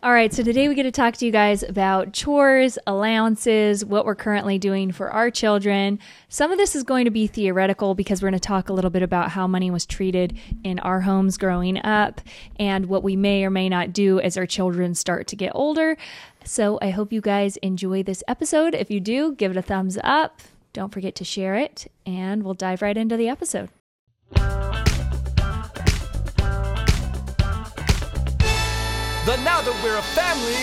All right, so today we get to talk to you guys about chores, allowances, what we're currently doing for our children. Some of this is going to be theoretical because we're going to talk a little bit about how money was treated in our homes growing up and what we may or may not do as our children start to get older. So I hope you guys enjoy this episode. If you do, give it a thumbs up. Don't forget to share it, and we'll dive right into the episode. The Now That We're a Family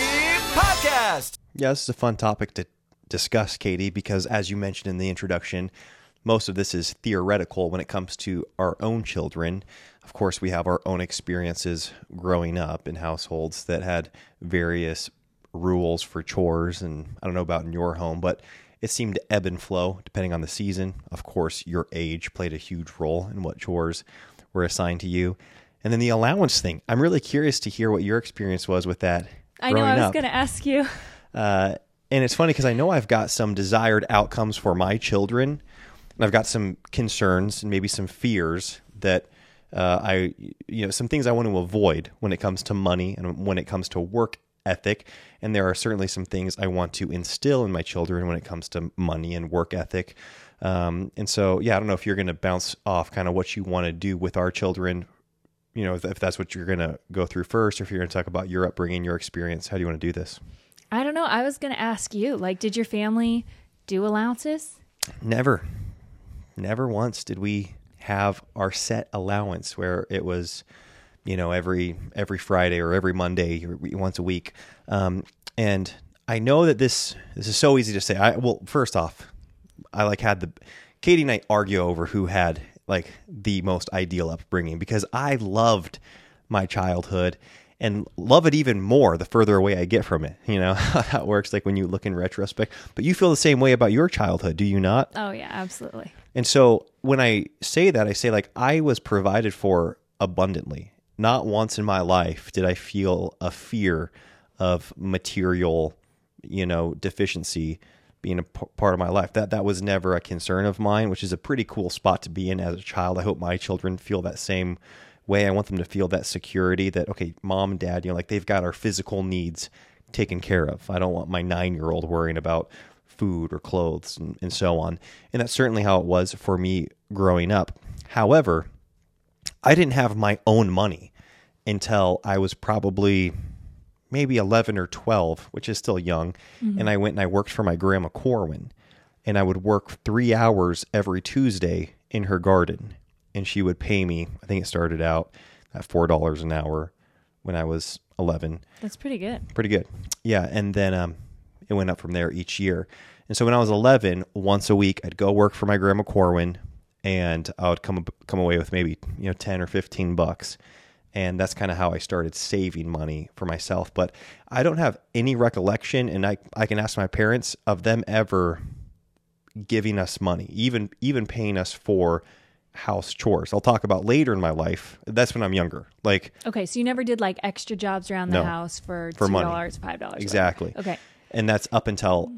podcast. Yeah, this is a fun topic to discuss, Katie, because as you mentioned in the introduction, most of this is theoretical when it comes to our own children. Of course, we have our own experiences growing up in households that had various rules for chores. And I don't know about in your home, but it seemed to ebb and flow depending on the season. Of course, your age played a huge role in what chores were assigned to you. And then the allowance thing. I'm really curious to hear what your experience was with that. I know I was going to ask you. Uh, and it's funny because I know I've got some desired outcomes for my children, and I've got some concerns and maybe some fears that uh, I, you know, some things I want to avoid when it comes to money and when it comes to work ethic. And there are certainly some things I want to instill in my children when it comes to money and work ethic. Um, and so, yeah, I don't know if you're going to bounce off kind of what you want to do with our children you know, if, if that's what you're going to go through first, or if you're going to talk about your upbringing, your experience, how do you want to do this? I don't know. I was going to ask you, like, did your family do allowances? Never, never once did we have our set allowance where it was, you know, every every Friday or every Monday, or once a week. Um, and I know that this this is so easy to say. I well, first off, I like had the Katie and I argue over who had like the most ideal upbringing because I loved my childhood and love it even more the further away I get from it. You know how it works, like when you look in retrospect. But you feel the same way about your childhood, do you not? Oh yeah, absolutely. And so when I say that, I say like I was provided for abundantly. Not once in my life did I feel a fear of material, you know, deficiency being a p- part of my life. That that was never a concern of mine, which is a pretty cool spot to be in as a child. I hope my children feel that same way. I want them to feel that security that okay, mom and dad, you know, like they've got our physical needs taken care of. I don't want my 9-year-old worrying about food or clothes and, and so on. And that's certainly how it was for me growing up. However, I didn't have my own money until I was probably maybe 11 or 12, which is still young. Mm-hmm. And I went and I worked for my grandma Corwin. And I would work three hours every Tuesday in her garden. And she would pay me, I think it started out at $4 an hour when I was 11. That's pretty good. Pretty good. Yeah. And then um, it went up from there each year. And so when I was 11, once a week, I'd go work for my grandma Corwin and I would come come away with maybe, you know, 10 or 15 bucks and that's kind of how I started saving money for myself. But I don't have any recollection, and I I can ask my parents of them ever giving us money, even even paying us for house chores. I'll talk about later in my life. That's when I'm younger. Like okay, so you never did like extra jobs around the no, house for two dollars, five dollars, exactly. Whatever. Okay, and that's up until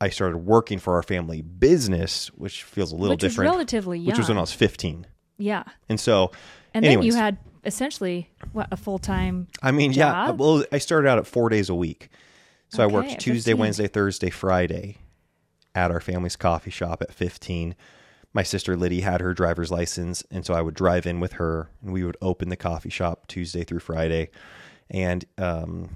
I started working for our family business, which feels a little which different. relatively young. Which was when I was 15. Yeah. And so, and anyways, then you had essentially what a full time. I mean, job? yeah. Well, I started out at four days a week, so Okay, I worked Tuesday, 15. Wednesday, Thursday, Friday at our family's coffee shop at 15. My sister Liddy had her driver's license, and so I would drive in with her, and we would open the coffee shop Tuesday through Friday, and um,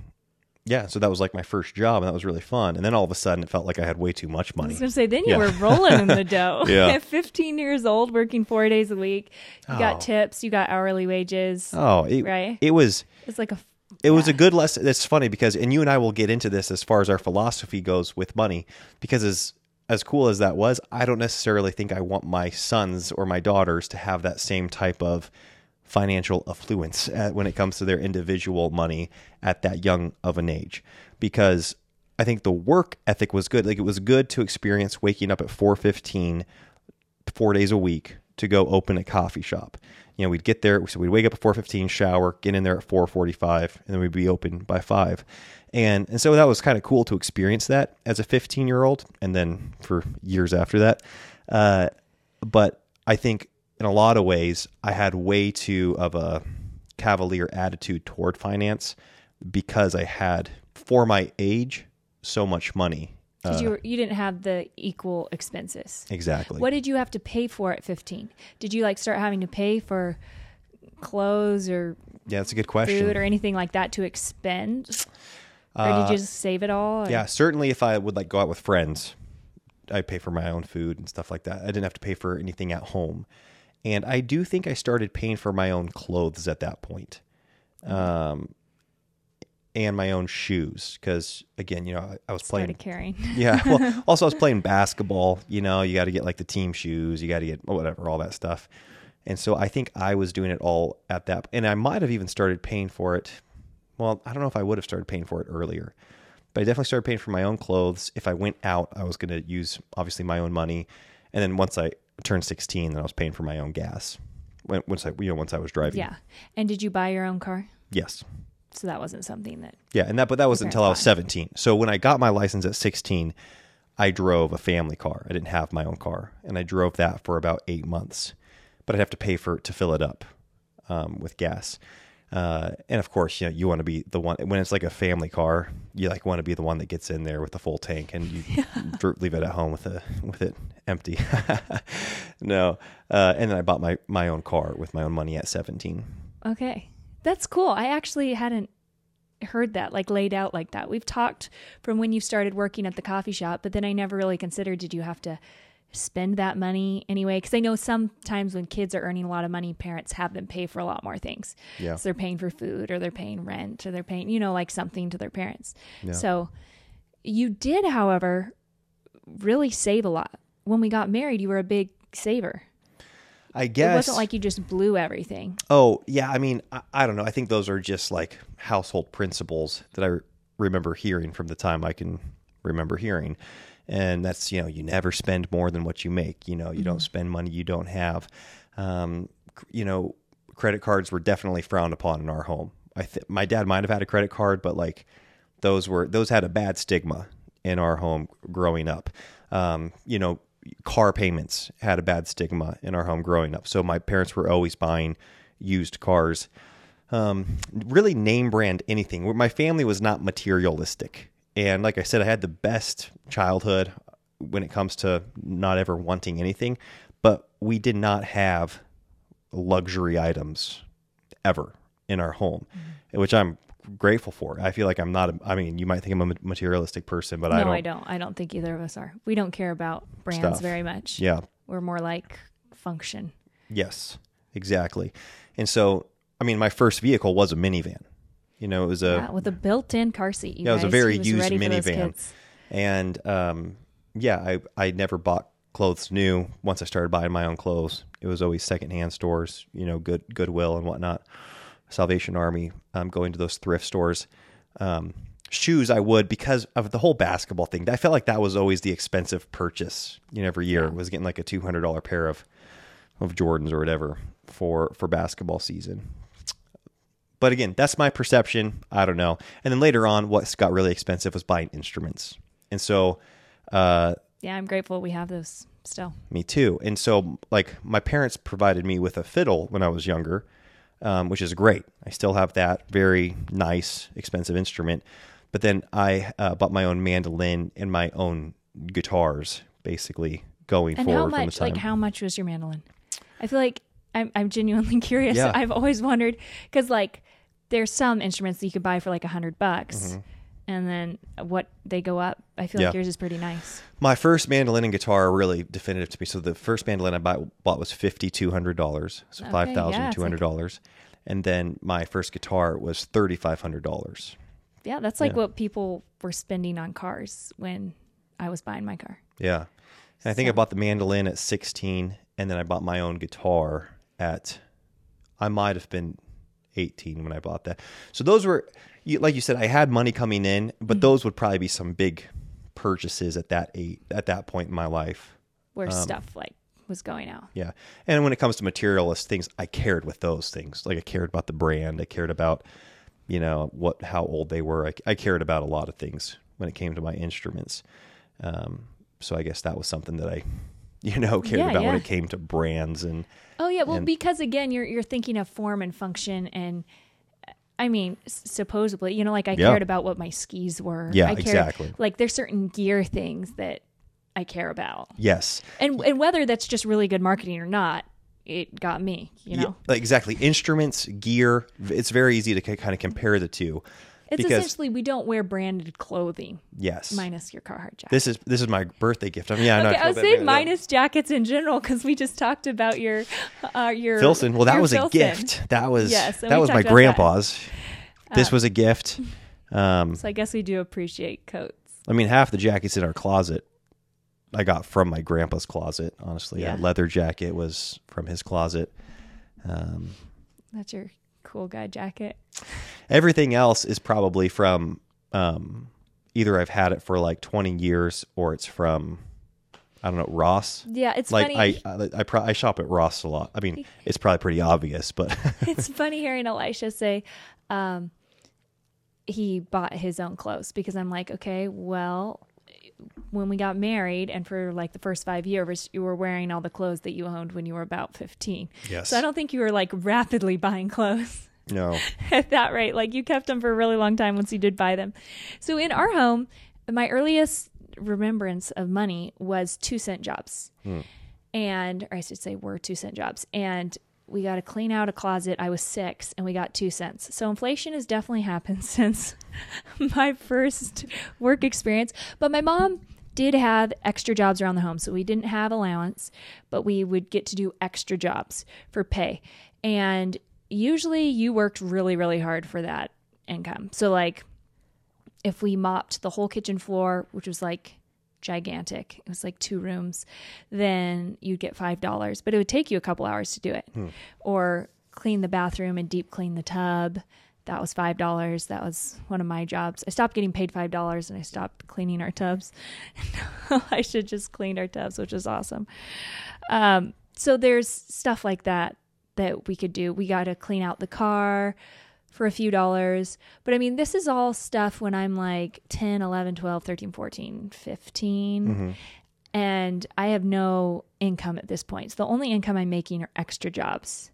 yeah, so that was like my first job, and that was really fun. And then all of a sudden, it felt like I had way too much money. I was going to say, then you Yeah. were rolling in the dough. Yeah. At 15 years old, working four days a week, you Oh. got tips, you got hourly wages. Oh, it, Right. it was It's like a. it was a good lesson. It's funny because, and you and I will get into this as far as our philosophy goes with money, because as as cool as that was, I don't necessarily think I want my sons or my daughters to have that same type of financial affluence at, when it comes to their individual money at that young of an age, because I think the work ethic was good. Like it was good to experience waking up at four fifteen, four days a week to go open a coffee shop. You know, we'd get there, so we'd wake up at four fifteen, shower, get in there at four forty five, and then we'd be open by five. And and so that was kind of cool to experience that as a fifteen year old, and then for years after that. Uh, but I think in a lot of ways, I had way too of a cavalier attitude toward finance because I had for my age so much money. Because you were, you didn't have the equal expenses. Exactly. What did you have to pay for at 15? Did you like start having to pay for clothes or yeah, that's a good question. food or anything like that to expend? Or did you just save it all? or- Uh, Yeah, certainly if I would like go out with friends, I'd pay for my own food and stuff like that. I didn't have to pay for anything at home. And I do think I started paying for my own clothes at that point. Um and my own shoes because again, you know, I, I was playing Started carrying. yeah. Well, also I was playing basketball. You know, you got to get like the team shoes. You got to get whatever, all that stuff. And so I think I was doing it all at that, and I might have even started paying for it. Well, I don't know if I would have started paying for it earlier, but I definitely started paying for my own clothes. If I went out, I was going to use obviously my own money, and then once I turned sixteen, then I was paying for my own gas. When, once I, you know, once I was driving. yeah. And did you buy your own car? Yes. So that wasn't something that. Yeah, and that but that was until I was 17. So when I got my license at 16, I drove a family car. I didn't have my own car, and I drove that for about 8 months. But I'd have to pay for to fill it up um, with gas. Uh, and of course, you know, you want to be the one when it's like a family car. You like want to be the one that gets in there with the full tank, and you dr- leave it at home with a with it empty. no, uh, and then I bought my my own car with my own money at 17. Okay. That's cool. I actually hadn't heard that like laid out like that. We've talked from when you started working at the coffee shop, but then I never really considered did you have to spend that money anyway? Because I know sometimes when kids are earning a lot of money, parents have them pay for a lot more things. Yeah. So they're paying for food or they're paying rent or they're paying, you know, like something to their parents. So you did, however, really save a lot. When we got married, you were a big saver. I guess It wasn't like you just blew everything. Oh, yeah. I mean, I, I don't know. I think those are just like household principles that I re- remember hearing from the time I can remember hearing. And that's, you know, you never spend more than what you make. You know, you don't spend money you don't have. Um, you know, credit cards were definitely frowned upon in our home. I th- my dad might have had a credit card, but like those were those had a bad stigma in our home growing up. Um, you know, car payments had a bad stigma in our home growing up. So my parents were always buying used cars. Um, really name brand anything. My family was not materialistic. And like I said, I had the best childhood when it comes to not ever wanting anything, but we did not have luxury items ever in our home, mm-hmm. which I'm grateful for. I feel like I'm not, a, I mean, you might think I'm a materialistic person, but I no, don't. I don't. I don't think either of us are. We don't care about brands Stuff. very much. Yeah. We're more like function. Yes, exactly. And so, I mean, my first vehicle was a minivan. You know, it was a Yeah, with a built-in car seat. You yeah, it was a very was used ready for those minivan. And um, yeah, I I never bought clothes new. Once I started buying my own clothes, it was always secondhand stores. You know, good Goodwill and whatnot. Salvation Army, um, going to those thrift stores. Um, shoes, I would because of the whole basketball thing. I felt like that was always the expensive purchase. You know, every year was getting like a two hundred dollar pair of of Jordans or whatever for for basketball season. But again, that's my perception. I don't know. And then later on, what got really expensive was buying instruments. And so, uh, Yeah, I'm grateful we have those still. me too. And so, like, my parents provided me with a fiddle when I was younger, um, which is great. I still have that very nice, expensive instrument. But then I uh, bought my own mandolin and my own guitars, basically going And forward how from the much? time. Like, how much was your mandolin? I feel like I'm, I'm genuinely curious. Yeah. I've always wondered because, like, there's some instruments that you could buy for like a hundred bucks, Mm-hmm. and then what they go up. I feel Yeah. like yours is pretty nice. My first mandolin and guitar are really definitive to me. So the first mandolin I bought, bought was fifty two hundred dollars, so Okay, five thousand two hundred dollars, and then my first guitar was thirty five hundred dollars. Yeah, that's like Yeah. what people were spending on cars when I was buying my car. Yeah, and I think I bought the mandolin at sixteen, and then I bought my own guitar at, I might have been eighteen when I bought that. So those were, like you said, I had money coming in, Mm-hmm. but those would probably be some big purchases at that eight at that point in my life. Where Um, stuff like was going out. Yeah. And when it comes to materialist things, I cared with those things. Like I cared about the brand. I cared about, you know, what how old they were. I, I cared about a lot of things when it came to my instruments. Um, so I guess that was something that I, you know, cared Yeah, about when it came to brands and Oh yeah, well And- because again you're you're thinking of form and function and I mean, s- supposedly, you know, like I Yeah. cared about what my skis were. Yeah, I cared, exactly. Like there's certain gear things that I care about, Yes. and and whether that's just really good marketing or not, it got me. You know, Yeah, exactly. Instruments, gear. It's very easy to kind of compare the two. It's because essentially we don't wear branded clothing yes, minus your Carhartt jacket. this is this is my birthday gift. I mean, yeah, I know. okay, I was saying bringing it up. minus jackets in general because we just talked about your uh, your Filson. Well, that was a gift. That was Yes, that was my that. grandpa's. This was a gift. Um, So I guess we do appreciate coats. I mean, half the jackets in our closet I got from my grandpa's closet. Honestly, Yeah. that leather jacket was from his closet. Um, That's your cool guy jacket. everything else is probably from um, either I've had it for like 20 years or it's from I don't know Ross. Yeah, it's like funny. I I I, pro- I shop at Ross a lot. I mean, it's probably pretty obvious, but it's funny hearing Elisha say um, he bought his own clothes because I'm like, okay, well, when we got married and for like the first five years, you were wearing all the clothes that you owned when you were about 15. Yes. So I don't think you were like rapidly buying clothes no. at that rate. Like you kept them for a really long time once you did buy them. So in our home, my earliest remembrance of money was two cent jobs. Hmm. And, or I should say, were two cent jobs. And we got to clean out a closet. I was six and we got two cents. So inflation has definitely happened since my first work experience. But my mom did have extra jobs around the home. So we didn't have allowance, but we would get to do extra jobs for pay. And usually you worked really, really hard for that income. So, like, if we mopped the whole kitchen floor, which was like gigantic, it was like two rooms, then you'd get $5. But it would take you a couple hours to do it. Or clean the bathroom and deep clean the tub. That was $5. That was one of my jobs. I stopped getting paid $5 and I stopped cleaning our tubs. I should just clean our tubs, which is awesome. Um, so there's stuff like that that we could do. We got to clean out the car for a few dollars. But I mean, this is all stuff when I'm like 10, 11, 12, 13, 14, 15. Mm-hmm. And I have no income at this point. So the only income I'm making are extra jobs.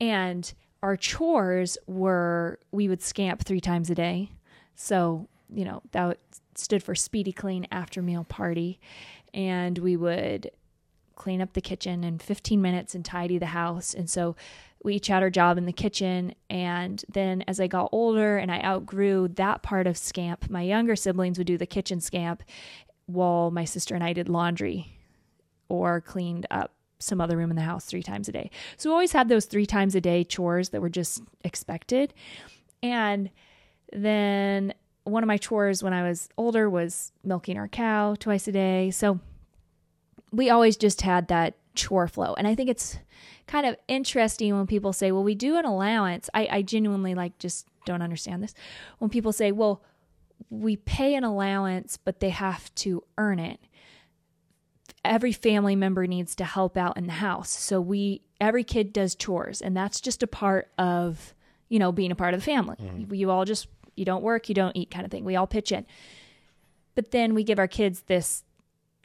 And our chores were we would scamp three times a day. So, you know, that stood for speedy clean after meal party. And we would clean up the kitchen in 15 minutes and tidy the house. And so we each had our job in the kitchen. And then as I got older and I outgrew that part of Scamp, my younger siblings would do the kitchen Scamp while my sister and I did laundry or cleaned up some other room in the house three times a day. So we always had those three times a day chores that were just expected. And then one of my chores when I was older was milking our cow twice a day. So we always just had that chore flow. And I think it's kind of interesting when people say, well, we do an allowance. I, I genuinely like just don't understand this. When people say, well, we pay an allowance, but they have to earn it. Every family member needs to help out in the house. So we, every kid does chores, and that's just a part of, you know, being a part of the family. You, you all just, you don't work, you don't eat kind of thing. We all pitch in. But then we give our kids this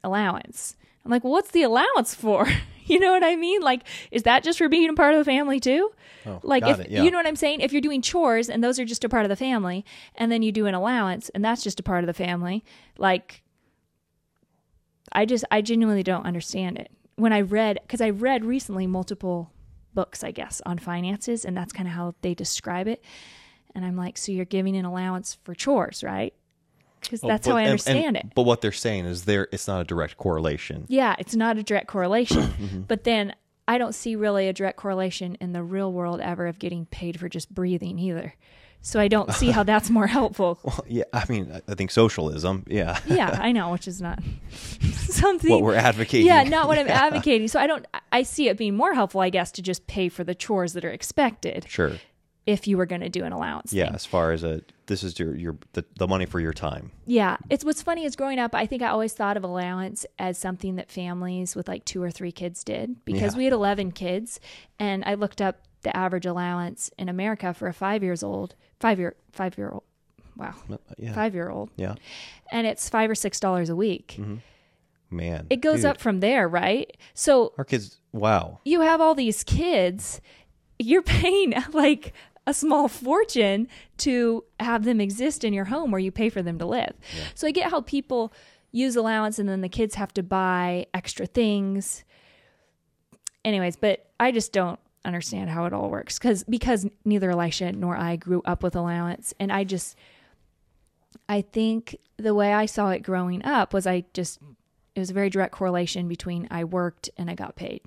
allowance. I'm like, well, what's the allowance for? you know what I mean? Like, is that just for being a part of the family too? Oh, like, got if it, yeah. you know what I'm saying? If you're doing chores and those are just a part of the family, and then you do an allowance and that's just a part of the family, like, I just, I genuinely don't understand it. When I read, because I read recently multiple books, I guess, on finances, and that's kind of how they describe it. And I'm like, so you're giving an allowance for chores, right? Because that's how But- I understand and- it. But what they're saying is there it's not a direct correlation. Yeah, it's not a direct correlation. Mm-hmm. But then I don't see really a direct correlation in the real world ever of getting paid for just breathing either. So I don't see how that's more helpful. Well, yeah, I mean, I- I think socialism, yeah. Yeah, I know, which is not something what we're advocating. Yeah, not what I'm advocating. So I don't I see it being more helpful, I guess, to just pay for the chores that are expected Sure. If you were going to do an allowance. Yeah, thing. as far as a this is your your the, the money for your time. Yeah, it's what's funny is growing up, I think I always thought of allowance as something that families with like two or three kids did because Yeah. we had 11 kids and I looked up the average allowance in America for a 5 years old, 5 year 5 year old. Wow. Uh, Yeah. 5 year old. Yeah. And it's 5 or 6 dollars a week. Man. It goes dude, up from there, right? So Our kids wow. you have all these kids, you're paying like a small fortune to have them exist in your home where you pay for them to live. So I get how people use allowance and then the kids have to buy extra things. Anyways, but I just don't understand how it all works cuz because neither Elisha nor I grew up with allowance and I just I think the way I saw it growing up was I just it was a very direct correlation between I worked and I got paid.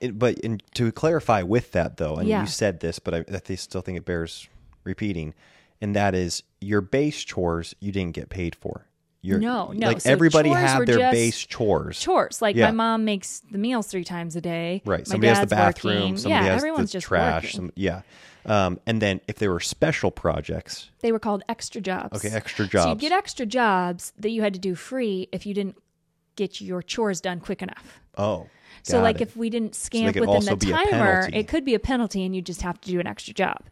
It, but in, to clarify with that though, and Yeah. you said this, but I, I still think it bears repeating, and that is your base chores you didn't get paid for. Your, No, no. Like So everybody had their base chores. Chores like Yeah. my mom makes the meals three times a day. Right. My Somebody has the bathroom. working. Somebody yeah, has everyone's the just trash. Some, yeah. Um, and then if there were special projects, They were called extra jobs. okay, extra jobs. So you'd get extra jobs that you had to do free if you didn't get your chores done quick enough. oh, So got like it. if we didn't scamp could within the timer, it could be a penalty and you just have to do an extra job.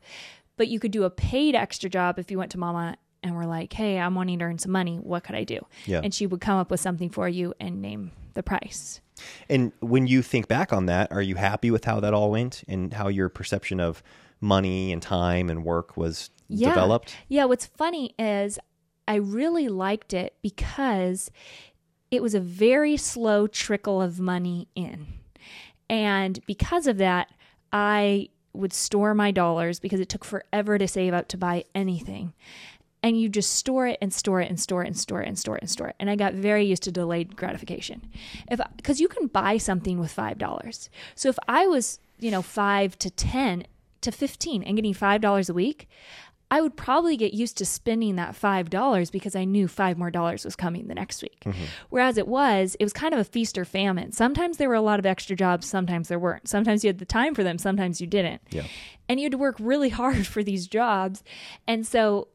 But you could do a paid extra job if you went to mama and were like, "Hey, I'm wanting to earn some money. What could I do?" Yeah. And she would come up with something for you and name the price. And when you think back on that, are you happy with how that all went and how your perception of money and time and work was yeah. developed? Yeah, what's funny is I really liked it because it was a very slow trickle of money in. And because of that, I would store my dollars because it took forever to save up to buy anything. And you just store it and store it and store it and store it and store it and store it. And I got very used to delayed gratification. If because you can buy something with five dollars. So if I was, you know, five to ten to fifteen and getting five dollars a week, I would probably get used to spending that five dollars because I knew five more dollars was coming the next week. Mm-hmm. Whereas it was, it was kind of a feast or famine. Sometimes there were a lot of extra jobs, sometimes there weren't. Sometimes you had the time for them, sometimes you didn't. Yeah. And you had to work really hard for these jobs. And so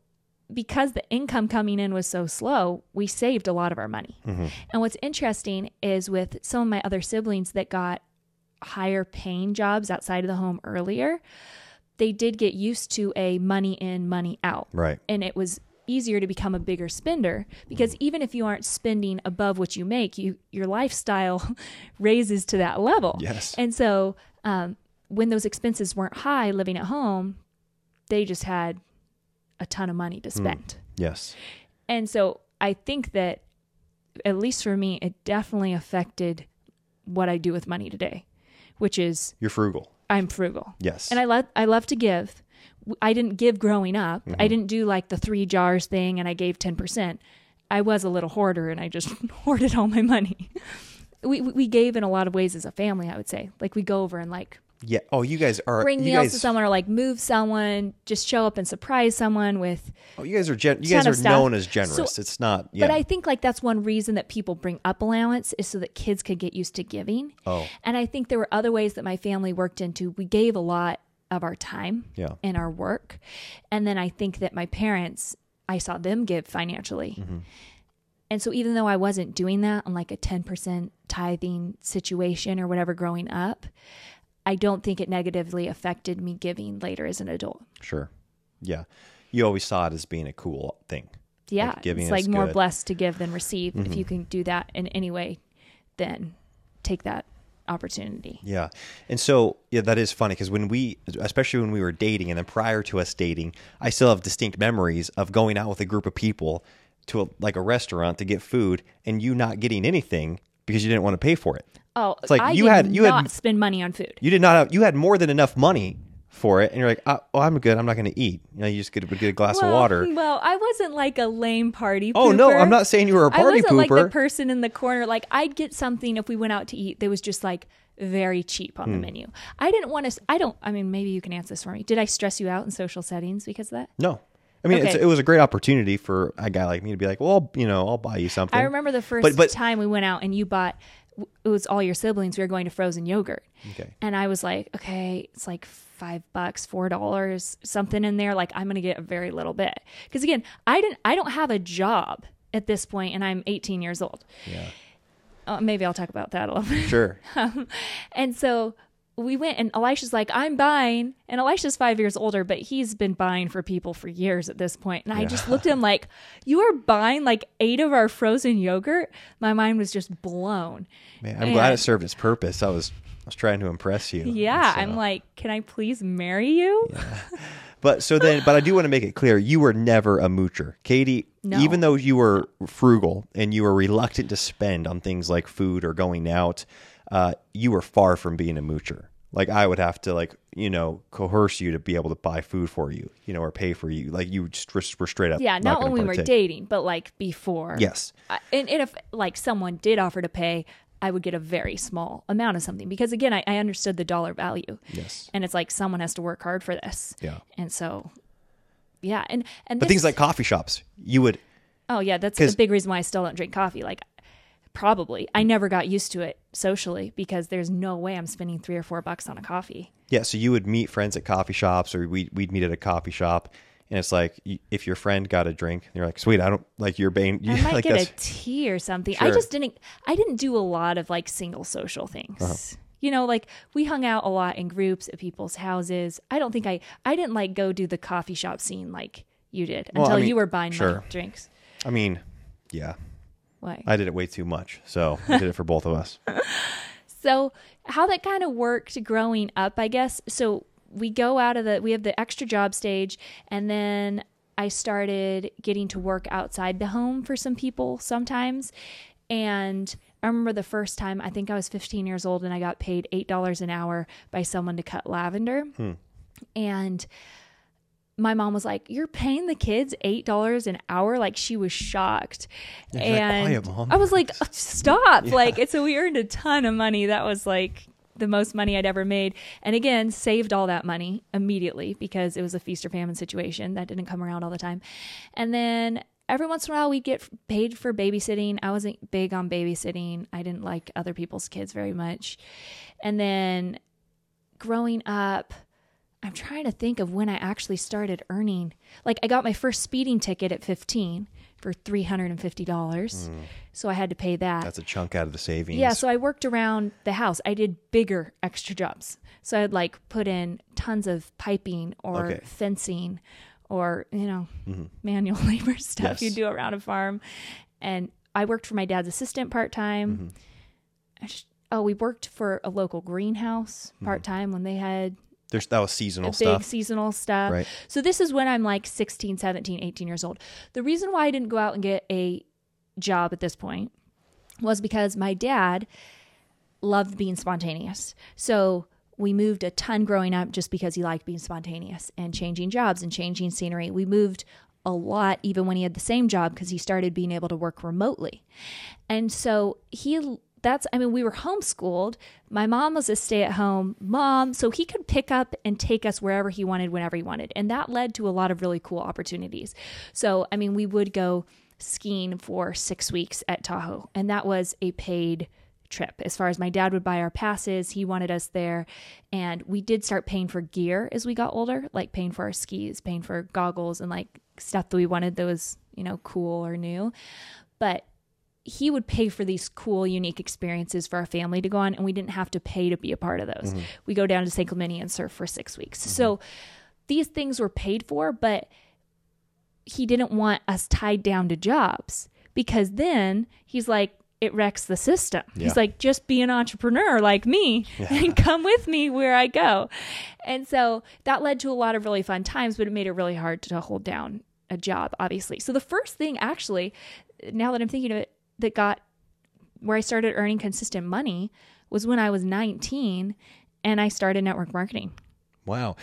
because the income coming in was so slow, we saved a lot of our money. Mm-hmm. And what's interesting is with some of my other siblings that got higher paying jobs outside of the home earlier, they did get used to a money in, money out. Right. And it was easier to become a bigger spender because even if you aren't spending above what you make, you your lifestyle raises to that level. Yes. And so um, when those expenses weren't high living at home, they just had a ton of money to spend. Yes. And so I think that, at least for me, it definitely affected what I do with money today, which is You're frugal. I'm frugal. Yes. And I love I love to give. I didn't give growing up. Mm-hmm. I didn't do like the three jars thing and I gave 10%. I was a little hoarder and I just hoarded all my money. We we gave in a lot of ways as a family, I would say. Like we go over and like yeah. Oh, you guys are. bring meals guys, to someone or like move someone, just show up and surprise someone with Oh, you guys are. Gen- you guys are known as generous. So- it's not. Yeah. But I think like that's one reason that people bring up allowance is so that kids could get used to giving. Oh. And I think there were other ways that my family worked into. We gave a lot of our time Yeah. and our work. And then I think that my parents, I saw them give financially. Mm-hmm. And so even though I wasn't doing that on like a 10% tithing situation or whatever growing up, I don't think it negatively affected me giving later as an adult. Sure. Yeah. You always saw it as being a cool thing. Yeah, giving it's is like more good. Mm-hmm. blessed to give than receive. If you can do that in any way, then take that opportunity. Yeah. And so, yeah, that is funny because when we, especially when we were dating and then prior to us dating, I still have distinct memories of going out with a group of people to a, like a restaurant to get food and you not getting anything because you didn't want to pay for it. Oh, It's like I you did had- you had- not spend money on food. You did not have, you had more than enough money for it. And you're like, oh, oh I'm good. I'm not going to eat. You know, you just get, get a glass of water. Well, I wasn't like a lame party. Oh, no. I'm not saying you were a party I wasn't like the person in the corner. Like I'd get something if we went out to eat that was just like very cheap on the Hmm. menu. I didn't want to. I don't. I mean, maybe you can answer this for me. Did I stress you out in social settings because of that? No. I mean, it's, Okay. it was a great opportunity for a guy like me to be like, well, you know, I'll buy you something. I remember the first But- but- time we went out and you bought. It was all your siblings. We were going to frozen yogurt. Okay. And I was like, okay, it's like five bucks, four dollars, something in there. Like I'm gonna get a very little bit. Because again, I didn't I don't have a job at this point and I'm 18 years old. Yeah. Uh, maybe I'll talk about that a little bit. Sure. And so we went and Elisha's like, I'm buying. And Elisha's five years older, but he's been buying for people for years at this point. And I just looked at him like, You are buying like eight of our frozen yogurt? My mind was just blown. Man, I'm glad it served its purpose. I was I was trying to impress you. Yeah, So- I'm like, can I please marry you? But so then, but I do want to make it clear you were never a moocher, Katie. No. Even though you were frugal and you were reluctant to spend on things like food or going out, uh, you were far from being a moocher. Like I would have to like you know coerce you to be able to buy food for you, you know, or pay for you. Like you just were, were straight up. Yeah, not, gonna when we were dating, but like before. Yes. I- and, and if like someone did offer to pay, I would get a very small amount of something because again, I, I understood the dollar value. Yes. And it's like someone has to work hard for this. Yeah. And so, yeah, and and But this- things like coffee shops, you would. oh yeah, that's the big reason why I still don't drink coffee. Like, probably I never got used to it socially because there's no way I'm spending three or four bucks on a coffee. Yeah, so you would meet friends at coffee shops, or we'd, we'd meet at a coffee shop, and it's like if your friend got a drink, you're like, sweet, I don't like your bane. I might like get a tea or something. I just didn't. I didn't do a lot of like single social things. Uh-huh. You know, like we hung out a lot in groups at people's houses. I don't think I. I didn't like go do the coffee shop scene like you did Well, I until mean, you were buying sure. my drinks. I mean, yeah, Why? I did it way too much, so I did it for both of us. So how that kind of worked growing up, I guess. So we go out of the we have the extra job stage and then I started getting to work outside the home for some people sometimes. And I remember the first time I think I was 15 years old and I got paid $8 an hour by someone to cut lavender. Hmm. And my mom was like, "You're paying the kids eight dollars an hour." Like she was shocked, she's like, and "Quiet, Mom." I was like, "Stop!" Like, and so we earned a ton of money. That was like the most money I'd ever made, and again, saved all that money immediately because it was a feast or famine situation that didn't come around all the time. And then every once in a while, we'd get paid for babysitting. I wasn't big on babysitting. I didn't like other people's kids very much. And then growing up. I'm trying to think of when I actually started earning. Like I got my first speeding ticket at 15 for $350. So I had to pay that. That's a chunk out of the savings. Yeah, so I worked around the house. I did bigger extra jobs. So I'd like put in tons of piping or Okay. fencing or, you know, mm-hmm. manual labor stuff Yes. you do around a farm. And I worked for my dad's assistant part time. Mm-hmm. I just Oh, we worked for a local greenhouse mm-hmm. part time when they had There's that was seasonal stuff. big seasonal stuff. Right. So this is when I'm like 16, 17, 18 years old. The reason why I didn't go out and get a job at this point was because my dad loved being spontaneous. So we moved a ton growing up just because he liked being spontaneous and changing jobs and changing scenery. We moved a lot even when he had the same job because he started being able to work remotely. And so he that's I mean we were homeschooled. My mom was a stay-at-home mom, so he could pick up and take us wherever he wanted whenever he wanted. And that led to a lot of really cool opportunities. So, I mean, we would go skiing for 6 weeks at Tahoe, and that was a paid trip. As far as my dad would buy our passes, he wanted us there. And we did start paying for gear as we got older, like paying for our skis, paying for goggles, and like stuff that we wanted that was, you know, cool or new. But he would pay for these cool, unique experiences for our family to go on, and we didn't have to pay to be a part of those. Mm-hmm. We go down to St. Clemente and surf for six weeks. Mm-hmm. So these things were paid for, but he didn't want us tied down to jobs because then he's like, it wrecks the system. Yeah. He's like, just be an entrepreneur like me and come with me where I go. And so that led to a lot of really fun times, but it made it really hard to hold down a job, obviously. So the first thing, actually, now that I'm thinking of it, that got where I started earning consistent money was when I was 19 and I started network marketing. Wow.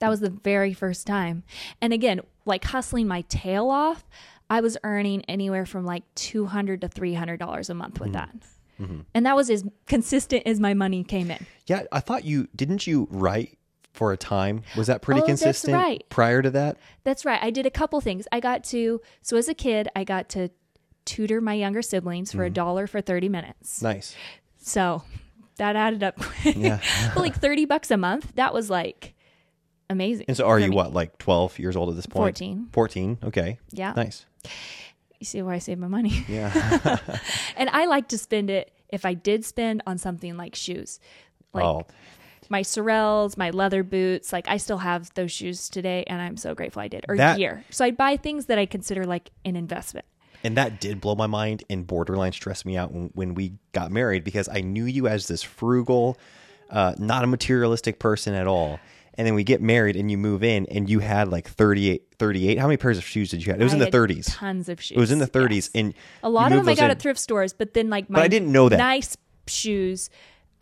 That was the very first time. And again, like hustling my tail off, I was earning anywhere from like 200 to $300 a month with mm-hmm. that. Mm-hmm. And that was as consistent as my money came in. Yeah, I thought you didn't you write for a time? Was that pretty Oh, consistent right. prior to that? That's right. I did a couple things. I got to, so as a kid, I got to tutor my younger siblings for a mm-hmm. dollar for 30 minutes. Nice. So that added up. Yeah. but like 30 bucks a month, that was like amazing. And so are you me. what, like 12 years old at this point? 14. 14. Okay. Yeah. Nice. You see why I save my money. Yeah. and I like to spend it if I did spend on something like shoes. Like oh, my Sorels, my leather boots, like I still have those shoes today and I'm so grateful I did. Or That- gear. So I'd buy things that I consider like an investment. And that did blow my mind and borderline stress me out when, when we got married because I knew you as this frugal, uh, not a materialistic person at all. And then we get married and you move in and you had like 38, 38. How many pairs of shoes did you have? It was I in the had 30s. Tons of shoes. It was in the 30s. yes. And a lot of them I got in. at thrift stores, but then like my but I didn't know that. nice shoes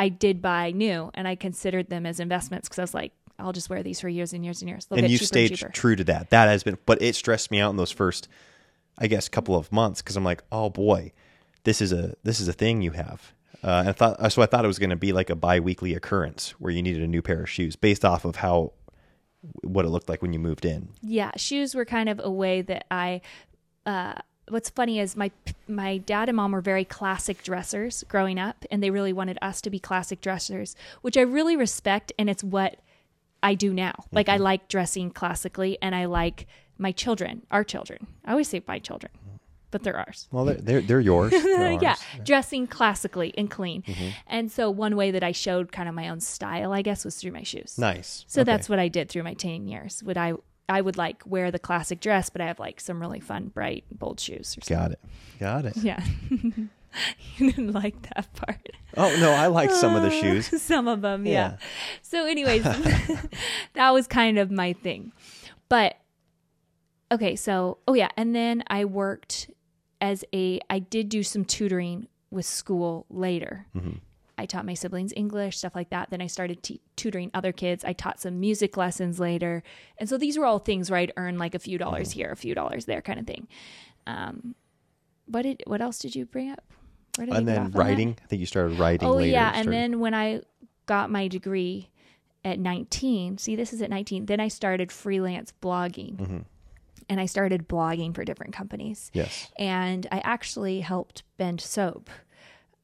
I did buy new, and I considered them as investments because I was like, I'll just wear these for years and years and years. They'll and you stayed and true to that. That has been, but it stressed me out in those first, I guess, couple of months because I'm like, oh boy, this is a this is a thing you have. Uh, and I thought so. I thought it was going to be like a biweekly occurrence where you needed a new pair of shoes based off of how what it looked like when you moved in. yeah, shoes were kind of a way that I. Uh, what's funny is my my dad and mom were very classic dressers growing up, and they really wanted us to be classic dressers, which I really respect, and it's what I do now. Like Mm-hmm. I like dressing classically, and I like my children, our children. I always say my children, but they're ours. Well, they're they're, they're yours. They're yeah. Mm-hmm. dressing classically and clean. And so one way that I showed kind of my own style, I guess, was through my shoes. Nice. So Okay. that's what I did through my teen years. Would I I would like wear the classic dress, but I have like some really fun, bright, bold shoes or something. got it. Got it. Yeah. you didn't like that part. Oh no, I liked some of the shoes. Some of them, yeah. Yeah. So, anyways, that was kind of my thing. But okay, so oh yeah, and then I worked as a I did do some tutoring with school later. I taught my siblings English, stuff like that. Then I started t- tutoring other kids. I taught some music lessons later. And so these were all things where I'd earn like a few dollars here, a few dollars there kind of thing. Um, what did what else did you bring up? Did And then off on that? writing. I think you started writing. Oh later. yeah, and Started- then when I got my degree at 19, see this is at 19, then I started freelance blogging. Mm-hmm. And I started blogging for different companies. yes, And I actually helped Bend Soap,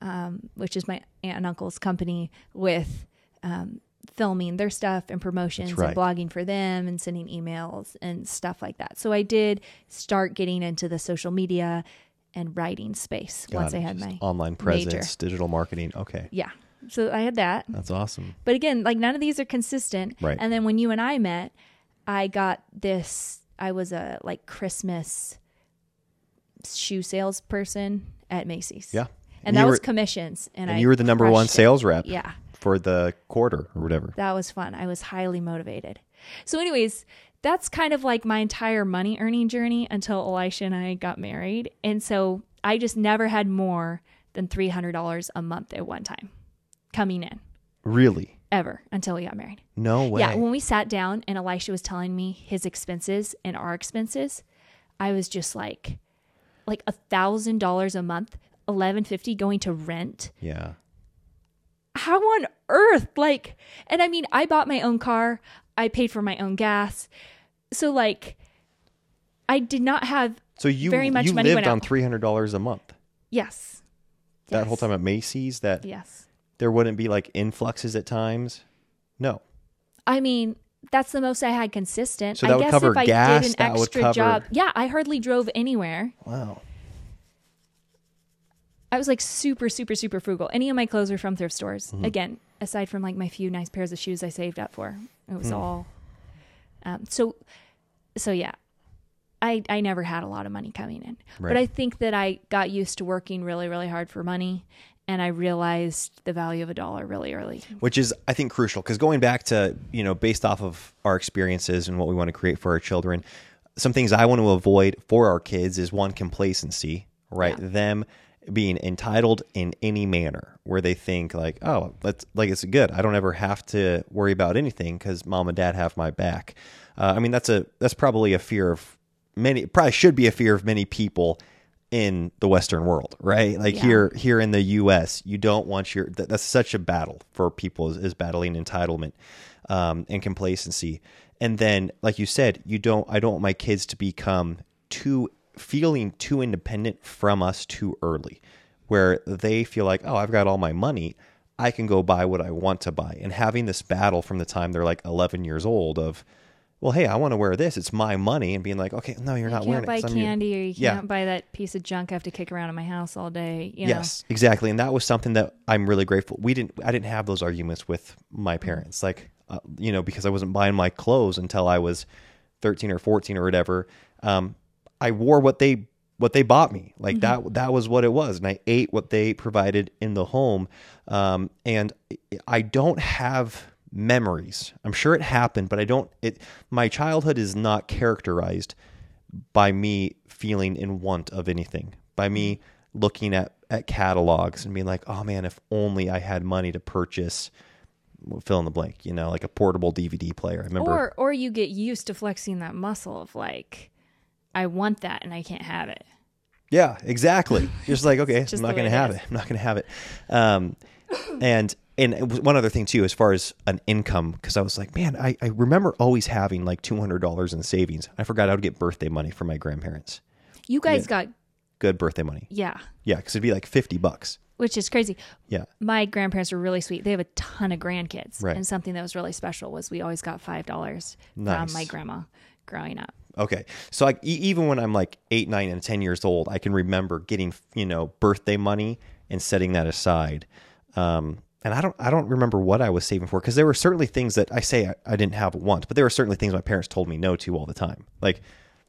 um, which is my aunt and uncle's company, with um, filming their stuff and promotions right. and blogging for them and sending emails and stuff like that. So I did start getting into the social media and writing space Got once it. I had Just my online major. presence, digital marketing. Okay, yeah. So I had that. that's awesome. But again, like none of these are consistent. Right. And then when you and I met, I got this I was a like Christmas shoe salesperson at Macy's. Yeah, And, you that were- was commissions and, and I you were the number one crushed it. sales rep. Yeah. for the quarter or whatever. That was fun. I was highly motivated. So anyways, that's kind of like my entire money earning journey until Elisha and I got married. And so I just never had more than $300 a month at one time coming in Really? Ever until we got married. No way. Yeah, when we sat down and Elisha was telling me his expenses and our expenses, I was just like, like a thousand dollars a month, eleven fifty going to rent. yeah. How on earth? Like, and I mean, I bought my own car, I paid for my own gas, so like, I did not have So you very much you money lived on three hundred dollars a month yes, that Yes. whole time at Macy's. That yes. There wouldn't be like influxes at times. No. I mean, that's the most I had consistent. So that I would guess cover if I gas, did an that would extra cover- job, yeah, I hardly drove anywhere. Wow. I was like super, super, super frugal. Any of my clothes were from thrift stores. Mm-hmm. Again, aside from like my few nice pairs of shoes I saved up for, it was all. Um, so, so yeah, I I never had a lot of money coming in, but I think that I got used to working really, really hard for money, and I realized the value of a dollar really early. Which is, I think, crucial because going back to you know, based off of our experiences and what we want to create for our children, some things I want to avoid for our kids is one complacency, right? Them being entitled in any manner where they think like, oh, that's like it's good. I don't ever have to worry about anything because mom and dad have my back. Uh, I mean, that's a that's probably a fear of many. Probably should be a fear of many people in the Western world, right? Like Yeah. here here in the U.S., you don't want your that, that's such a battle for people is, is battling entitlement um, and complacency. And then, like you said, you don't. I don't want my kids to become too feeling too independent from us too early, where they feel like, oh, I've got all my money. I can go buy what I want to buy. And having this battle from the time they're like 11 years old of, well, hey, I want to wear this. It's my money. And being like, okay, no, you're You not wearing it. You can't buy it. 'cause I'm your- candy, or you Yeah. can't buy that piece of junk I have to kick around in my house all day. You know? Yes, exactly, and that was something that I'm really grateful. We didn't. I didn't have those arguments with my parents, like uh, you know, because I wasn't buying my clothes until I was 13 or 14 or whatever. Um, I wore what they what they bought me. Like Mm-hmm. that that was what it was, and I ate what they provided in the home. Um, and I don't have memories. I'm sure it happened, but I don't. It my childhood is not characterized by me feeling in want of anything. By me looking at at catalogs and being like, oh man, if only I had money to purchase. Fill in the blank, you know, like a portable DVD player. I remember Or or you get used to flexing that muscle of like, I want that and I can't have it. Yeah, exactly. Just like okay, just I'm not going to have is. it. I'm not going to have it. Um, and and one other thing too, as far as an income, because I was like, man, I, I remember always having like two hundred dollars in savings. I forgot I would get birthday money from my grandparents. You guys got Good birthday money. yeah, Yeah, because it'd be like fifty bucks. which is crazy. Yeah. My grandparents were really sweet. They have a ton of grandkids, Right. and something that was really special was we always got five dollars Nice. from my grandma growing up. Okay. So like e- even when I'm like eight, nine, and ten years old, I can remember getting you know birthday money and setting that aside. Um, and I don't I don't remember what I was saving for because there were certainly things that I say I, I didn't have once, but there were certainly things my parents told me no to all the time. Like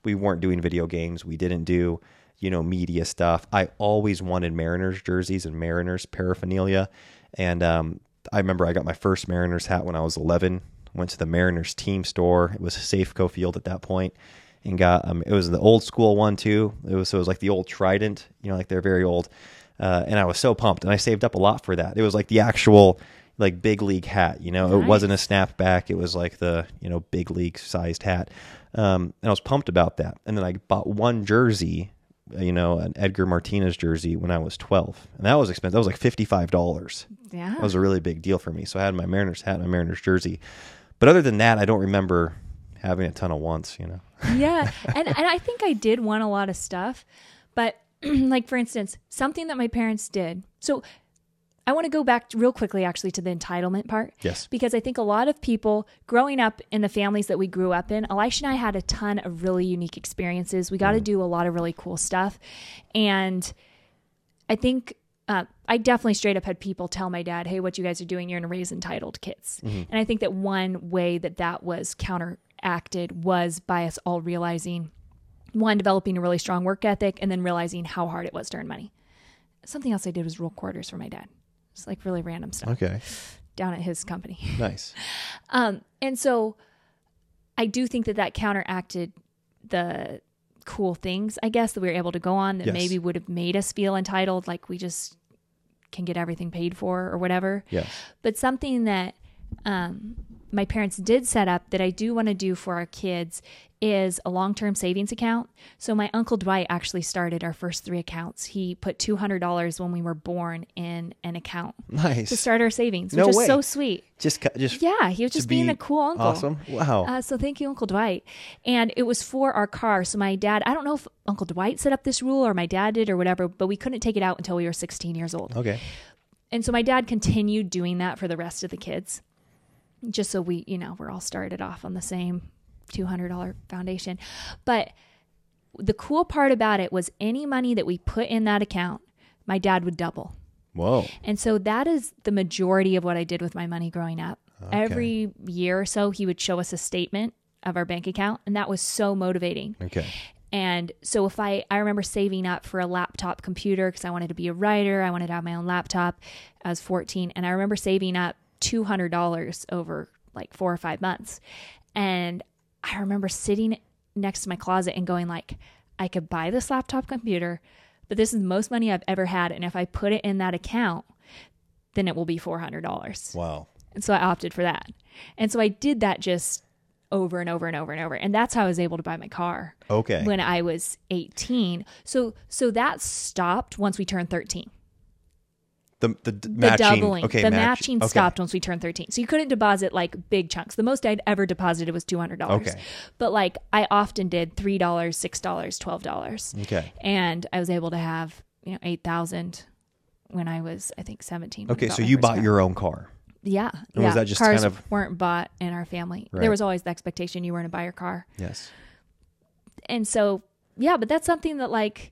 we weren't doing video games, we didn't do you know media stuff. I always wanted Mariners jerseys and Mariners paraphernalia, and um, I remember I got my first Mariners hat when I was 11. Went to the Mariners team store. It was Safeco Field at that point, and got um, it was the old school one too. It was so it was like the old Trident, you know, like they're very old. Uh, and I was so pumped, and I saved up a lot for that. It was like the actual like big league hat, you know. It wasn't a snapback. It was like the you know big league sized hat, um, and I was pumped about that. And then I bought one jersey, uh, you know, an Edgar Martinez jersey when I was twelve, and that was expensive. That was like fifty five dollars. Yeah, That was a really big deal for me. So I had my Mariners hat, and my Mariners jersey, but other than that, I don't remember having a ton of wants. You know. yeah and and i think i did want a lot of stuff but like for instance something that my parents did so i want to go back real quickly actually to the entitlement part Yes. because i think a lot of people growing up in the families that we grew up in elisha and i had a ton of really unique experiences we got to do a lot of really cool stuff and i think uh, I definitely straight up had people tell my dad, "Hey, what you guys are doing? You're going to raise entitled kids." And I think that one way that that was counteracted was by us all realizing one developing a really strong work ethic and then realizing how hard it was to earn money. Something else I did was roll quarters for my dad. It's like really random stuff Okay. down at his company. Nice. Um, and so I do think that that counteracted the cool things, I guess, that we were able to go on that Yes. maybe would have made us feel entitled, like we just can get everything paid for or whatever. Yes. But something that um, my parents did set up that I do want to do for our kids is a long term savings account. So my uncle Dwight actually started our first three accounts. He put $200 when we were born in an account Nice. to start our savings, No which is way. so sweet. just just Yeah, he was just being be a cool uncle. Awesome. Wow. Uh, so thank you, Uncle Dwight. And it was for our car. So my dad, I don't know if Uncle Dwight set up this rule or my dad did or whatever, but we couldn't take it out until we were 16 years old. okay. And so my dad continued doing that for the rest of the kids, just so we, you know, we're all started off on the same $200 foundation. But the cool part about it was any money that we put in that account, my dad would double. Whoa. And so that is the majority of what I did with my money growing up. Every year or so, he would show us a statement of our bank account, and that was so motivating. Okay. And so if I I remember saving up for a laptop computer because I wanted to be a writer, I wanted to have my own laptop. I was 14 and I remember saving up $200 over like 4 or 5 months. And I remember sitting next to my closet and going like I could buy this laptop computer, but this is the most money I've ever had and if I put it in that account, then it will be $400. Wow. And so I opted for that. And so I did that just over and over and over and over. And that's how I was able to buy my car Okay. when I was 18. So so that stopped once we turned 13. The the, The matching. doubling, Okay. the match- matching okay. stopped once we turned 13. So you couldn't deposit like big chunks. The most I'd ever deposited was $200. Okay. But like I often did $3, $6, $12. Okay. And I was able to have, you know, 8,000 when I was I think 17. Okay. So you bought car. your own car. Yeah. And yeah. was that just Cars kind of- weren't bought in our family. Right. There was always the expectation you were going to buy your car. Yes. And so, yeah, but that's something that like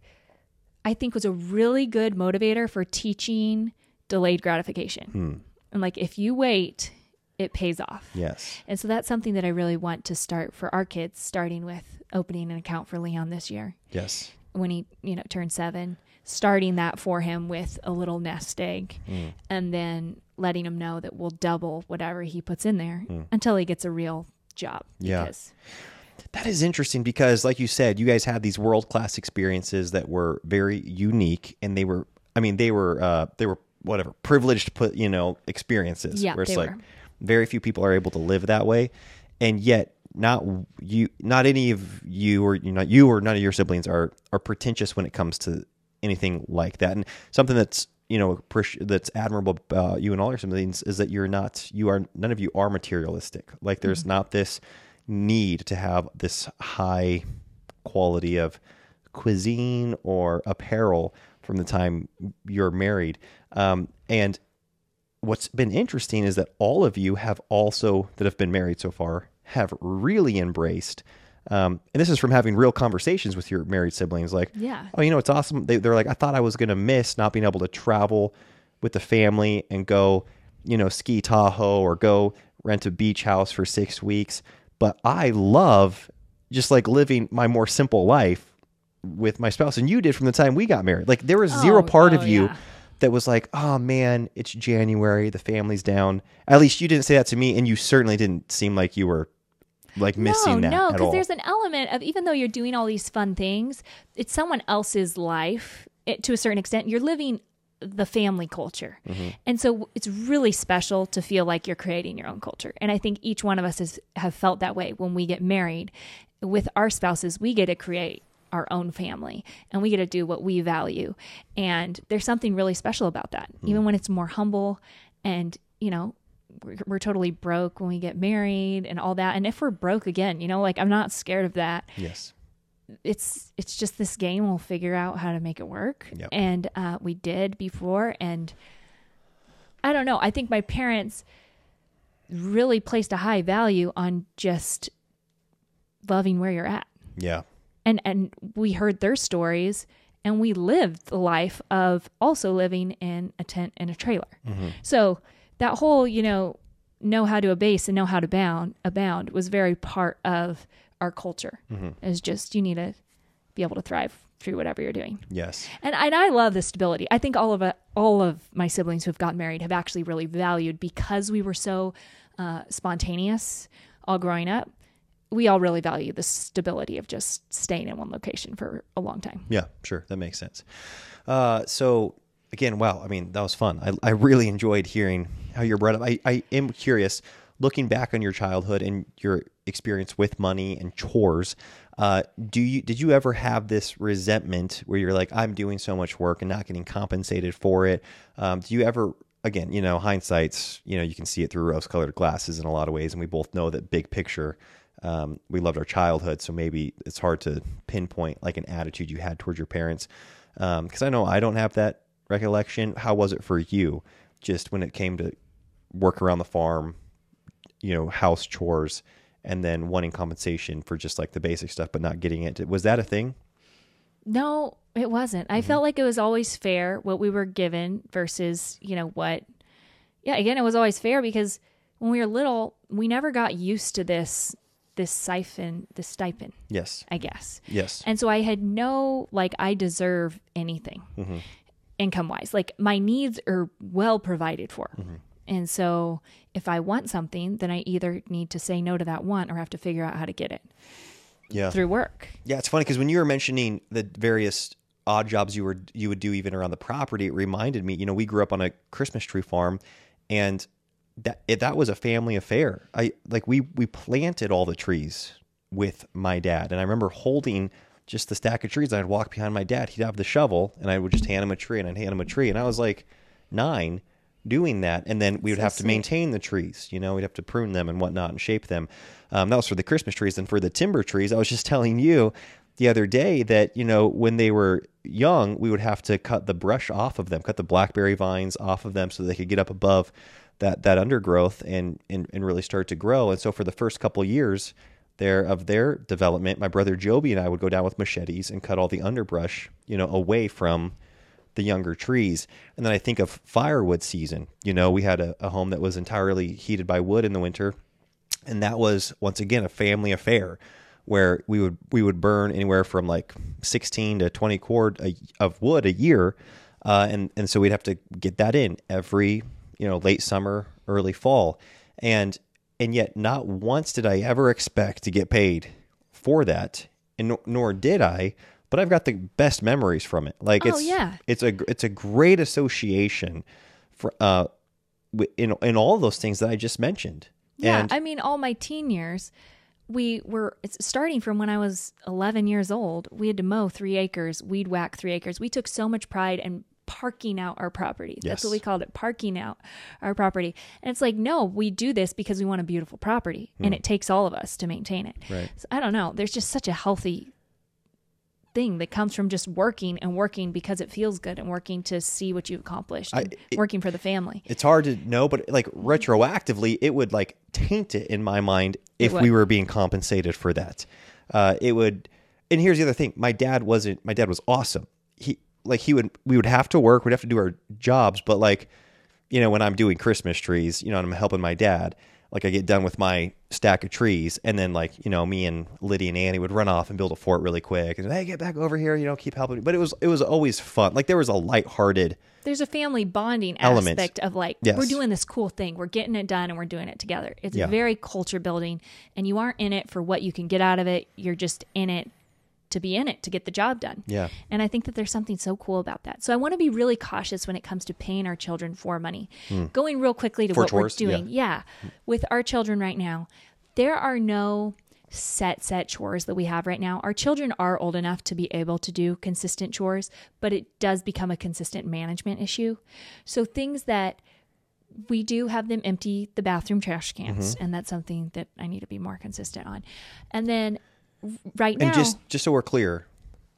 I think was a really good motivator for teaching delayed gratification. Hmm. And like if you wait, it pays off. Yes. And so that's something that I really want to start for our kids starting with opening an account for Leon this year. Yes. when he you know turned seven, starting that for him with a little nest egg, Mm. and then letting him know that we'll double whatever he puts in there Mm. until he gets a real job. Yeah. Because, That is interesting because, like you said, you guys had these world class experiences that were very unique, and they were, I mean, they were, uh, they were whatever privileged, put you know, experiences. Yeah, where it's they like were. very few people are able to live that way, and yet not you, not any of you, or you know, you or none of your siblings are are pretentious when it comes to anything like that, and something that's you know that's admirable about you and all your siblings is that you're not you are none of you are materialistic like there's Mm-hmm. not this need to have this high quality of cuisine or apparel from the time you're married. Um, and what's been interesting is that all of you have also that have been married so far have really embraced um, and this is from having real conversations with your married siblings like Yeah. oh you know it's awesome. They, they're like i thought i was going to miss not being able to travel with the family and go you know ski tahoe or go rent a beach house for six weeks but i love just like living my more simple life with my spouse and you did from the time we got married like there was oh, zero Oh, part oh, of you yeah. that was like, oh man, it's January, the family's down. At least you didn't say that to me, and you certainly didn't seem like you were like missing no, that no, because there's an element of even though you're doing all these fun things, it's someone else's life it, to a certain extent. You're living the family culture, Mm-hmm. and so it's really special to feel like you're creating your own culture. And I think each one of us has have felt that way when we get married with our spouses. We get to create our own family and we get to do what we value and there's something really special about that Hmm. even when it's more humble and you know we're, we're totally broke when we get married and all that and if we're broke again you know like i'm not scared of that yes, it's it's just this game we'll figure out how to make it work. Yep. and uh, we did before and i don't know. I think my parents really placed a high value on just loving where you're at. Yeah, and and we heard their stories and we lived the life of also living in a tent and a trailer. So that whole you know know how to abase and know how to bound abound was very part of our culture is just you need to be able to thrive through whatever you're doing yes, and, and I love the stability. I think all of it, all of my siblings who've gotten married have actually really valued because we were so uh, spontaneous all growing up. We all really value the stability of just staying in one location for a long time. yeah. Sure, that makes sense. Uh, so again, wow. I mean, that was fun. I, I really enjoyed hearing how you're brought up. I, I am curious, looking back on your childhood and your experience with money and chores. Uh, do you did you ever have this resentment where you're like, I'm doing so much work and not getting compensated for it? Um, do you ever again, you know, hindsight's, you know, you can see it through rose colored glasses in a lot of ways. And we both know that big picture, um, we loved our childhood. So maybe it's hard to pinpoint like an attitude you had towards your parents. Um, cause I know I don't have that recollection. How was it for you just when it came to work around the farm, you know, house chores and then wanting compensation for just like the basic stuff, but not getting it? Was that a thing? No, it wasn't. I mm-hmm. felt like it was always fair what we were given versus, you know, what. Yeah, again, it was always fair because when we were little, we never got used to this this siphon, this stipend, Yes. I guess. Yes. And so I had no like I deserve anything mm-hmm. income wise. Like my needs are well provided for. Mm-hmm. And so if I want something, then I either need to say no to that want or have to figure out how to get it yeah. through work. Yeah, it's funny because when you were mentioning the various odd jobs you were you would do even around the property, it reminded me. You know, we grew up on a Christmas tree farm, and that it, that was a family affair. I like we we planted all the trees with my dad, and I remember holding just the stack of trees. I'd walk behind my dad. He'd have the shovel, and I would just hand him a tree, and I'd hand him a tree, and I was like nine doing that and then we would So have to sweet. maintain the trees you know we'd have to prune them and whatnot and shape them um, that was for the christmas trees and for the timber trees i was just telling you the other day that you know when they were young we would have to cut the brush off of them cut the blackberry vines off of them so they could get up above that that undergrowth and and, and really start to grow and so for the first couple years there of their development my brother joby and i would go down with machetes and cut all the underbrush you know away from the younger trees. And then I think of firewood season. You know, we had a, a home that was entirely heated by wood in the winter. And that was, once again, a family affair where we would we would burn anywhere from like 16 to 20 cord a, of wood a year, uh, and and so we'd have to get that in every you know late summer, early fall, and and yet not once did I ever expect to get paid for that, and nor, nor did I. But I've got the best memories from it. Like Oh, it's yeah. it's a it's a great association for uh in in all those things that I just mentioned. Yeah, and I mean, all my teen years, we were it's starting from when I was 11 years old. We had to mow three acres, weed whack three acres. We took so much pride in parking out our property. That's what we called it, parking out our property. And it's like, no, we do this because we want a beautiful property, and it takes all of us to maintain it. Hmm. Right. So I don't know. There's just such a healthy thing that comes from just working and working because it feels good and working to see what you've accomplished I- it- working for the family. it's hard to know, but like retroactively, it would like taint it in my mind if we were being compensated for that. Uh, it would. And here's the other thing: my dad wasn't. My dad was awesome. He like he would. We would have to work. We'd have to do our jobs, but like, you know, when I'm doing Christmas trees, you know, and I'm helping my dad. Like I get done with my stack of trees, and then like you know, me and Liddy and Annie would run off and build a fort really quick, and hey, get back over here, you know, keep helping. me. But it was it was always fun. Like there was a lighthearted there's a family bonding Element. aspect of like Yes. we're doing this cool thing we're getting it done and we're doing it together it's Yeah. very culture building and you aren't in it for what you can get out of it you're just in it to be in it to get the job done. Yeah. and i think that there's something so cool about that. So i want to be really cautious when it comes to paying our children for money. Going real quickly to. For what chores? we're doing. Yeah. With our children right now there are no set set chores that we have right now. Our children are old enough to be able to do consistent chores but it does become a consistent management issue. So things that we do have them empty the bathroom trash cans Mm-hmm. and that's something that i need to be more consistent on. And then right now And just just so we're clear,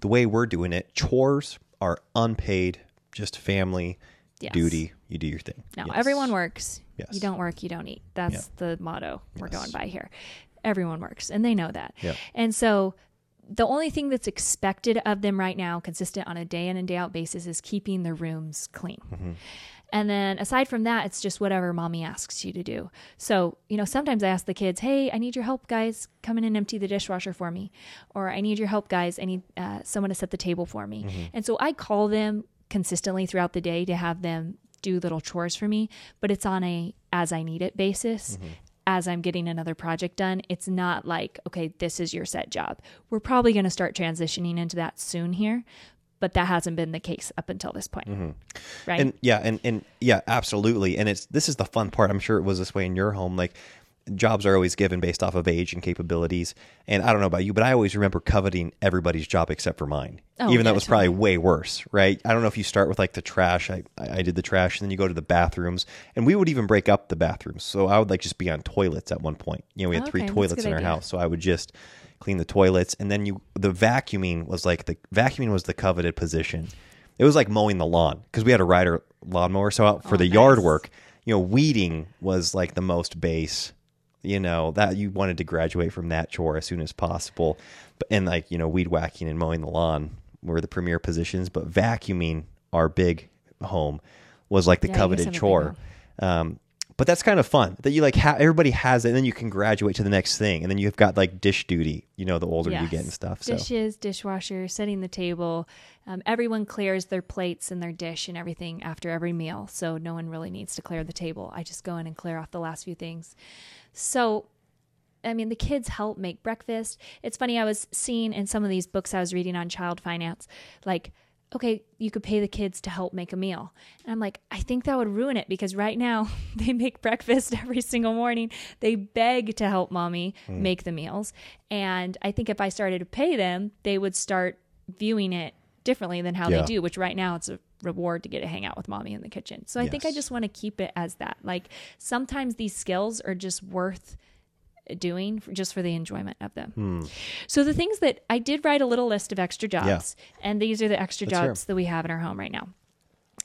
the way we're doing it, chores are unpaid, just family Yes. duty. You do your thing. Now, Yes. everyone works. Yes. You don't work, you don't eat. That's Yeah. the motto we're Yes. going by here. Everyone works, and they know that. Yeah. And so, the only thing that's expected of them right now, consistent on a day in and day out basis, is keeping their rooms clean. Mm-hmm. And then, aside from that, it's just whatever mommy asks you to do. So, you know, sometimes I ask the kids, "Hey, I need your help, guys. Come in and empty the dishwasher for me," or "I need your help, guys. I need uh, someone to set the table for me." Mm-hmm. And so I call them consistently throughout the day to have them do little chores for me, but it's on a as I need it basis. As I'm getting another project done, it's not like, okay, this is your set job. We're probably going to start transitioning into that soon here, but that hasn't been the case up until this point. Mm-hmm. Right? And yeah, and and yeah, absolutely. And it's this is the fun part. I'm sure it was this way in your home. Like jobs are always given based off of age and capabilities. And I don't know about you, but I always remember coveting everybody's job except for mine. Oh, Even though it was probably way worse, right? I don't know if you start with like the trash. I, I did the trash, and then you go to the bathrooms, and we would even break up the bathrooms. So I would like just be on toilets at one point. You know, we had three Okay, a toilets in our idea. house, so I would just clean the toilets, and then you the vacuuming was like the vacuuming was the coveted position. It was like mowing the lawn because we had a rider lawnmower. So out for Oh, the yard work, you know, weeding was like the most base. You know that you wanted to graduate from that chore as soon as possible, but and like you know, weed whacking and mowing the lawn were the premier positions. But vacuuming our big home was like the Yeah, coveted have a big chore. Um, but that's kind of fun that you like ha- everybody has it, and then you can graduate to the next thing, and then you've got like dish duty. You know, the older you get and stuff. So Dishes, dishwasher, setting the table. Um, everyone clears their plates and their dish and everything after every meal. So no one really needs to clear the table. I just go in and clear off the last few things. So, I mean, the kids help make breakfast. It's funny, I was seeing in some of these books I was reading on child finance, like, okay, you could pay the kids to help make a meal. And I'm like, I think that would ruin it because right now they make breakfast every single morning. They beg to help mommy hmm. make the meals. And I think if I started to pay them, they would start viewing it differently than how Yeah. they do, which right now it's a reward to get to hang out with mommy in the kitchen. So I think I just want to keep it as that. Like sometimes these skills are just worth doing just for the enjoyment of them. Hmm. So the things that I did write a little list of extra jobs, and these are the extra Let's jobs that we have in our home right now.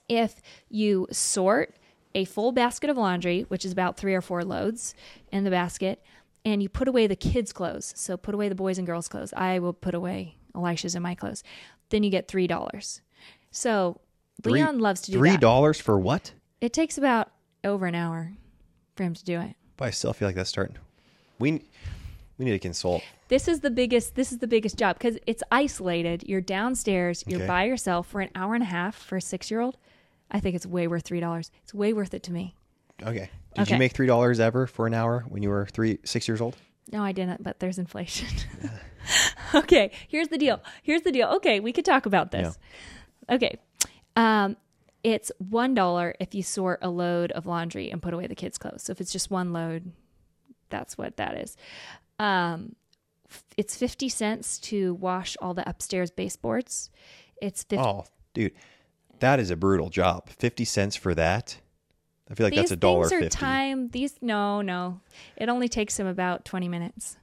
If you sort a full basket of laundry, which is about three or four loads in the basket, and you put away the kids' clothes, so put away the boys and girls' clothes. I will put away Elisha's and my clothes. Then you get three dollars. So Three- Leon loves to do three that. dollars for what? It takes about over an hour for him to do it. But I still feel like that's starting. We We need to consult. This is the biggest. This is the biggest job because it's isolated. You're downstairs. You're Okay. by yourself for an hour and a half for a six year old. I think it's way worth three dollars. It's way worth it to me. Okay. Did Okay. you make three dollars ever for an hour when you were three, six years old? No, I didn't, but there's inflation. okay, here's the deal. Here's the deal. Okay, we could talk about this. Okay. Um, it's one dollar if you sort a load of laundry and put away the kids' clothes. So if it's just one load, that's what that is. Um, it's fifty cents to wash all the upstairs baseboards. It's fifty. Oh, dude, that is a brutal job. Fifty cents for that. I feel like these that's a dollar fifty. time. These no, no. It only takes them about twenty minutes.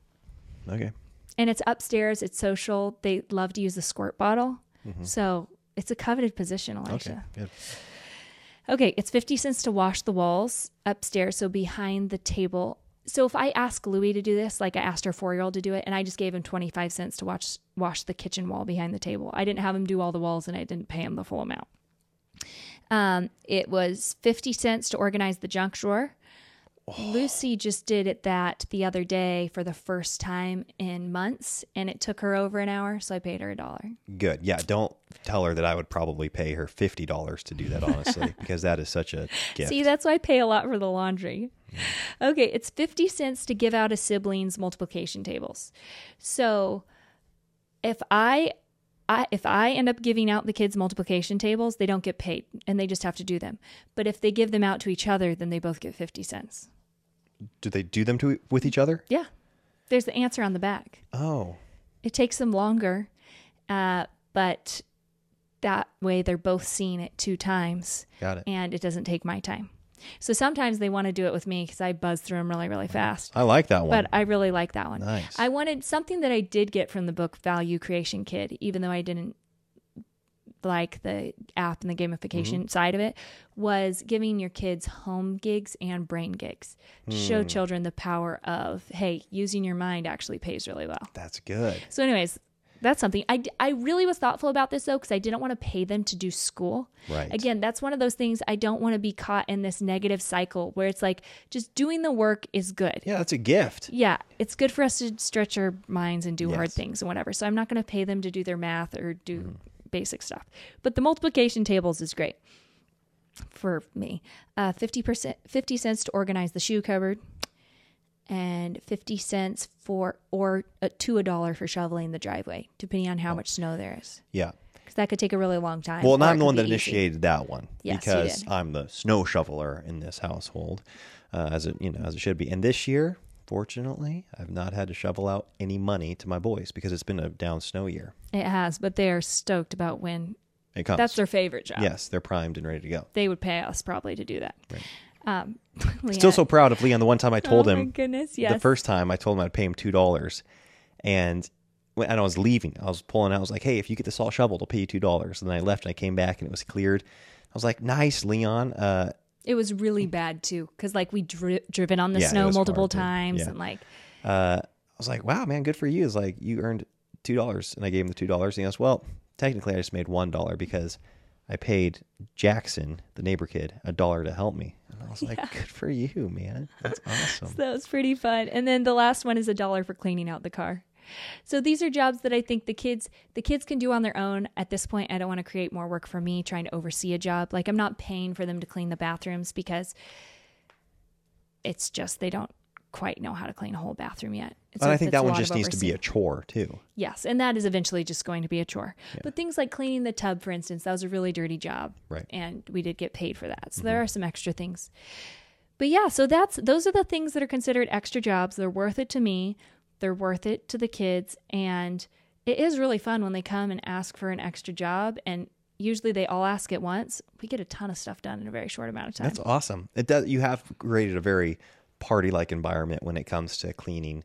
Okay. and it's upstairs. It's social. They love to use the squirt bottle, so it's a coveted position, Okay. Elisha. Good. Okay. it's fifty cents to wash the walls upstairs, so behind the table. So if I ask Louie to do this, like I asked our four year old to do it, and I just gave him twenty five cents to watch wash the kitchen wall behind the table, I didn't have him do all the walls, and I didn't pay him the full amount. Um, it was fifty cents to organize the junk drawer. Lucy just did it that the other day for the first time in months, and it took her over an hour, so I paid her a dollar. Good. Yeah. Don't tell her that I would probably pay her fifty dollars to do that, honestly, because that is such a gift. See, that's why I pay a lot for the laundry. Okay, it's 50 cents to give out a sibling's multiplication tables. So if I I, if I end up giving out the kids multiplication tables, they don't get paid and they just have to do them. But if they give them out to each other, then they both get 50 cents. Do they do them to with each other? Yeah. There's the answer on the back. Oh, It takes them longer, uh, but that way they're both seeing it two times got it. and it doesn't take my time. So sometimes they want to do it with me because I buzz through them really, really fast. I like that one. But I really like that one. Nice. I wanted something that I did get from the book Value Creation Kid, even though I didn't like the app and the gamification Mm-hmm. side of it, was giving your kids home gigs and brain gigs to show Hmm. children the power of, hey, using your mind actually pays really well. That's good. So, anyways, that's something I, I really was thoughtful about this though because I didn't want to pay them to do school. Right. Again, that's one of those things I don't want to be caught in this negative cycle where it's like just doing the work is good. Yeah, that's a gift. Yeah, it's good for us to stretch our minds and do hard things and whatever. So I'm not going to pay them to do their math or do Mm-hmm. Basic stuff. But the multiplication tables is great for me. Uh, 50%, 50 cents to organize the shoe cupboard and 50 cents for or uh, to a dollar for shoveling the driveway, depending on how much snow there is. Yeah. Because that could take a really long time. Well, and I'm the one that easy. initiated that one Yes, because. I'm the snow shoveler in this household, uh, as it you know as it should be. And this year, fortunately, I've not had to shovel out any money to my boys because it's been a down snow year. It has, but they are stoked about when It comes. that's their favorite job. yes, they're primed and ready to go. They would pay us probably to do that. Um, Still so proud of Leon. The one time I told oh him goodness, yes. the first time I told him I'd pay him two dollars, and when and I was leaving, I was pulling out. I was like, "Hey, if you get this all shoveled, I'll pay you two dollars." And then I left, and I came back, and it was cleared. I was like, "Nice, Leon." Uh, It was really bad too, because like we dri- driven on the Yeah, it snow was multiple times, yeah. and like uh, I was like, "Wow, man, good for you." It's like you earned two dollars, and I gave him the two dollars. And he goes, "Well, technically, I just made one dollar because I paid Jackson, the neighbor kid, a dollar to help me." And I was like, "Good for you, man. That's awesome." that was pretty fun. And then the last one is a dollar for cleaning out the car. So these are jobs that I think the kids the kids can do on their own. At this point, I don't want to create more work for me trying to oversee a job. Like I'm not paying for them to clean the bathrooms because it's just they don't quite know how to clean a whole bathroom yet. And I think that one just needs to be a chore too. Yes, and that is eventually just going to be a chore. But things like cleaning the tub, for instance, that was a really dirty job, Right. And we did get paid for that. So there mm-hmm. are some extra things. But yeah, so that's those are the things that are considered extra jobs. They're worth it to me. They're worth it to the kids, and it is really fun when they come and ask for an extra job. And usually they all ask at once. We get a ton of stuff done in a very short amount of time. That's awesome. It does. You have created a very party-like environment when it comes to cleaning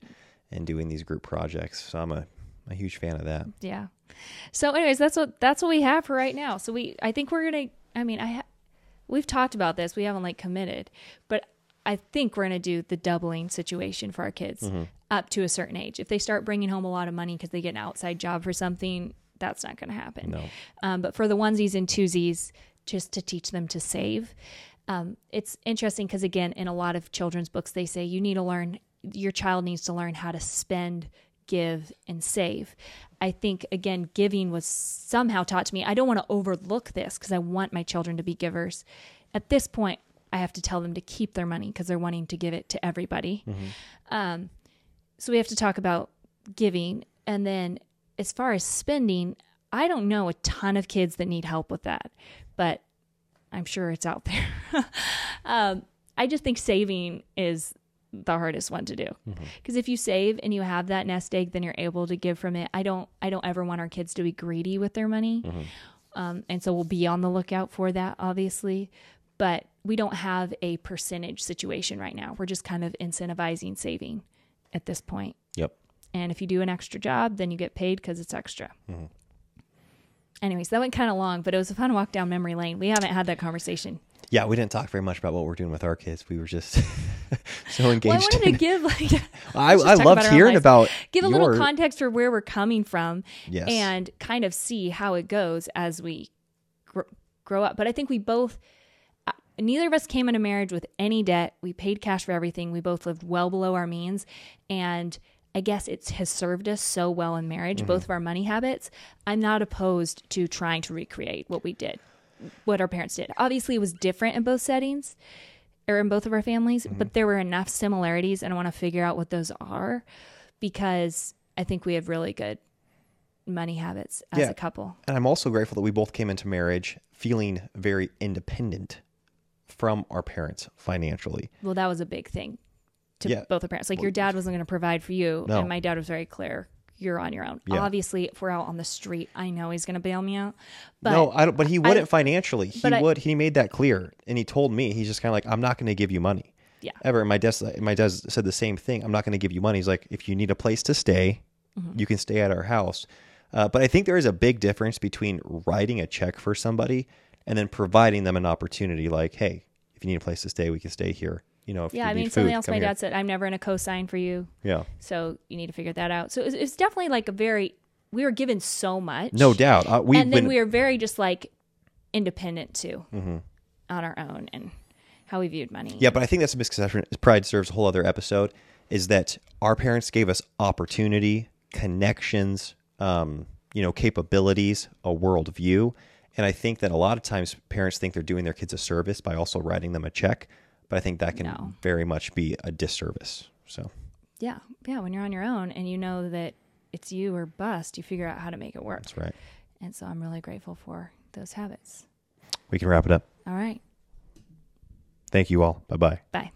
and doing these group projects. So I'm a, a huge fan of that. Yeah. So, anyways, that's what that's what we have for right now. So we, I think we're gonna. I mean, I, ha- we've talked about this. We haven't like committed, but I think we're gonna do the doubling situation for our kids Mm-hmm. Up to a certain age. If they start bringing home a lot of money because they get an outside job for something, that's not gonna happen. No. Um, but for the onesies and twosies, just to teach them to save. Um, it's interesting because again, in a lot of children's books, they say you need to learn your child needs to learn how to spend, give, and save. I think, again, giving was somehow taught to me. I don't want to overlook this because I want my children to be givers. At this point, I have to tell them to keep their money because they're wanting to give it to everybody. Um, so we have to talk about giving. And then as far as spending, I don't know a ton of kids that need help with that, but I'm sure it's out there. um, I just think saving is the hardest one to do because if you save and you have that nest egg, then you're able to give from it. I don't. I don't ever want our kids to be greedy with their money, um, and so we'll be on the lookout for that, obviously. But we don't have a percentage situation right now. We're just kind of incentivizing saving at this point. Yep. And if you do an extra job, then you get paid because it's extra. Mm-hmm. Anyways, that went kind of long, but it was a fun walk down memory lane. We haven't had that conversation. Yeah, we didn't talk very much about what we're doing with our kids. We were just so engaged. Well, I wanted to give like I, I loved own hearing about give a your, little context for where we're coming from Yes. and kind of see how it goes as we gr- grow up. But I think we both, neither of us came into marriage with any debt. We paid cash for everything. We both lived well below our means. And I guess it has served us so well in marriage, Mm-hmm. both of our money habits. I'm not opposed to trying to recreate what we did, what our parents did. Obviously, it was different in both settings or in both of our families, Mm-hmm. but there were enough similarities, and I want to figure out what those are because I think we have really good money habits as Yeah. a couple. And I'm also grateful that we both came into marriage feeling very independent from our parents financially. Well, that was a big thing to Yeah. both our parents. Like your dad wasn't going to provide for you, No. and my dad was very clear. You're on your own. Yeah. Obviously, if we're out on the street, I know he's going to bail me out. But no, I don't. But he wouldn't financially. He but I- would. He made that clear, and he told me he's just kind of like, I'm not going to give you money. Yeah. Ever. And my dad, my dad said the same thing. I'm not going to give you money. He's like, if you need a place to stay, Mm-hmm. you can stay at our house. Uh, but I think there is a big difference between writing a check for somebody and then providing them an opportunity. Like, hey, if you need a place to stay, we can stay here. You know, if yeah, I mean, something else my here. dad said, I'm never going to co sign for you. Yeah. So you need to figure that out. So it's, it's definitely like a very, we were given so much. No doubt. Uh, we've and then been, we were very just like independent too Mm-hmm. on our own and how we viewed money. Yeah, but I think that's a misconception. Pride serves a whole other episode. Is that our parents gave us opportunity, connections, um, you know, capabilities, a worldview, and I think that a lot of times parents think they're doing their kids a service by also writing them a check, but I think that can No. very much be a disservice. So yeah, yeah. When you're on your own and you know that it's you or bust, you figure out how to make it work. that's right. And so I'm really grateful for those habits. We can wrap it up. All right. Thank you all. Bye bye. Bye.